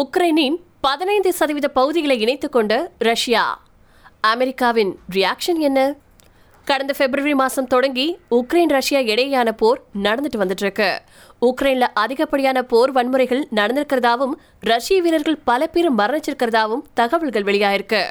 உக்ரைனின் பதினைந்து சதவீத பகுதிகளை இணைத்துக் கொண்ட ரஷ்யா. அமெரிக்காவின் ரியாக்ஷன் என்ன? கடந்த பிப்ரவரி மாதம் தொடங்கி உக்ரைன் ரஷ்யா இடையேயான போர் நடந்துட்டு வந்துட்டு இருக்கு உக்ரைன்ல அதிகப்படியான போர் வன்முறைகள் நடந்திருக்கிறதாவும் ரஷ்ய வீரர்கள் பல பேர் மரணிச்சிருக்கிறதாவும் தகவல்கள் வெளியாயிருக்கு.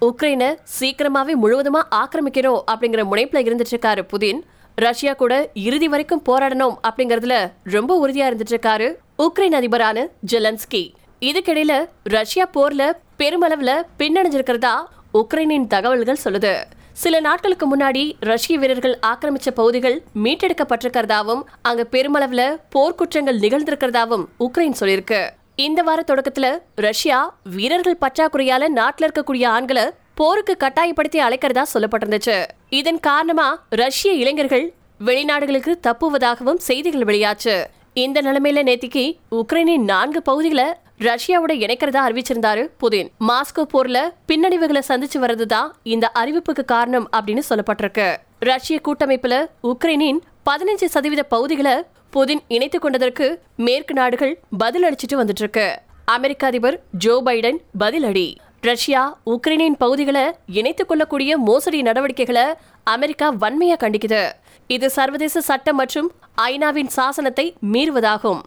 உக்ரைனை சீக்கிரமாவே முழுவதுமா ஆக்கிரமிக்கிறோம் அப்படிங்கிற முனைப்புல இருந்துட்டு இருக்காரு புதின். ரஷ்யா கூட இறுதி வரைக்கும் போராடணும் அப்படிங்கறதுல ரொம்ப உறுதியா இருந்துட்டு இருக்காரு உக்ரைன் அதிபரான ஜெலன்ஸ்கி. இதுக்கிடையில ரஷ்யா போர்ல பெருமளவுல பின்னடைஞ்சிருக்கிறதா உக்ரைனின் தகவல்கள் சொல்லுது. சில நாட்களுக்கு முன்னாடி ரஷ்ய வீரர்கள் ஆக்கிரமிச்ச பகுதிகள் மீட்டெடுக்கப்பட்டிருக்கிறதாவும் அங்க பெருமளவுல போர்க்குற்றங்கள் நிகழ்ந்திருக்கிறதாவும் உக்ரைன் சொல்லியிருக்கு. இந்த வார தொடக்கத்துல ரஷ்யா வீரர்கள் பற்றாக்குறையால நாட்டுல இருக்கக்கூடிய ஆண்களை போருக்கு கட்டாயப்படுத்தி அழைக்கிறதா சொல்லப்பட்டிருந்துச்சு. இதன் காரணமா ரஷ்ய இளைஞர்கள் வெளிநாடுகளுக்கு தப்புவதாகவும் செய்திகள் வெளியாச்சு. இந்த நிலைமையில நேத்திக்கு உக்ரைனின் நான்கு பகுதிகளை ரஷ்யாவோட இணைக்கிறதா அறிவிச்சிருந்தாரு புதின். மாஸ்கோ போர்ல பின்னடைவுகளை சந்திச்சு வர்றதுதான் இந்த அறிவிப்புக்கு காரணம் அப்படின்னு சொல்லப்பட்டிருக்கு. ரஷ்ய கூட்டமைப்புல உக்ரைனின் பதினஞ்சு சதவீத பகுதிகளை புதின் இணைத்துக் கொண்டதற்கு மேற்கு நாடுகள் பதில் அளிச்சிட்டு வந்துட்டு இருக்கு அமெரிக்க அதிபர் ஜோ பைடன் பதிலடி. ரஷ்யா உக்ரைனின் பகுதிகளை இணைத்துக் கொள்ளக்கூடிய மோசடி நடவடிக்கைகளை அமெரிக்கா வன்மையா கண்டிக்குது. இது சர்வதேச சட்டம் மற்றும் ஐநாவின் சாசனத்தை மீறுவதாகும்.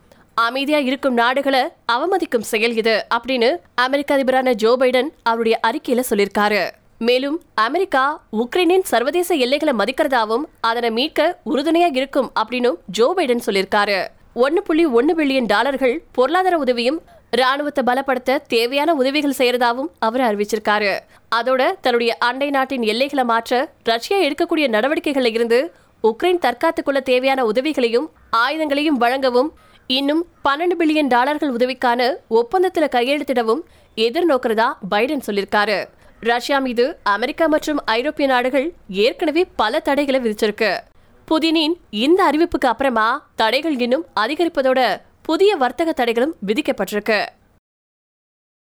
அமைதியா இருக்கும் நாடுகளை அவமதிக்கும் செயல் இது அப்படின்னு அமெரிக்க அதிபரான ஜோ பைடன் அவருடைய அறிக்கையில சொல்லியிருக்காரு. மேலும் அமெரிக்கா உக்ரைனின் சர்வதேச எல்லைகளை மதிக்கிறதாவும் அதனை மீட்க உறுதுணையா இருக்கும் அப்படின்னும் ஜோ பைடன் சொல்லியிருக்காரு. ஒன்னு புள்ளி ஒன்னு பில்லியன் டாலர்கள் பொருளாதார உதவியும் ராணுவத்தை பலப்படுத்த தேவையான உதவிகள் செய்யறதாவும் அவர் அறிவிச்சிருக்காரு. அதோட தன்னுடைய அண்டை நாட்டின் எல்லைகளை மாற்ற ரஷ்யா எடுக்கக்கூடிய நடவடிக்கைகள்ல இருந்து உக்ரைன் தற்காத்துக்குள்ள தேவையான உதவிகளையும் ஆயுதங்களையும் வழங்கவும் இன்னும் பன்னெண்டு பில்லியன் டாலர்கள் உதவிக்கான ஒப்பந்தத்தில் கையெழுத்திடவும் எதிர்நோக்கிறதா பைடன் சொல்லியிருக்காரு. ரஷ்யா மீது அமெரிக்கா மற்றும் ஐரோப்பிய நாடுகள் ஏற்கனவே பல தடைகளை விதிச்சிருக்கு. புதினின் இந்த அறிவிப்புக்கு அப்புறமா தடைகள் இன்னும் அதிகரிப்பதோட புதிய வர்த்தக தடைகளும் விதிக்கப்பட்டிருக்கு.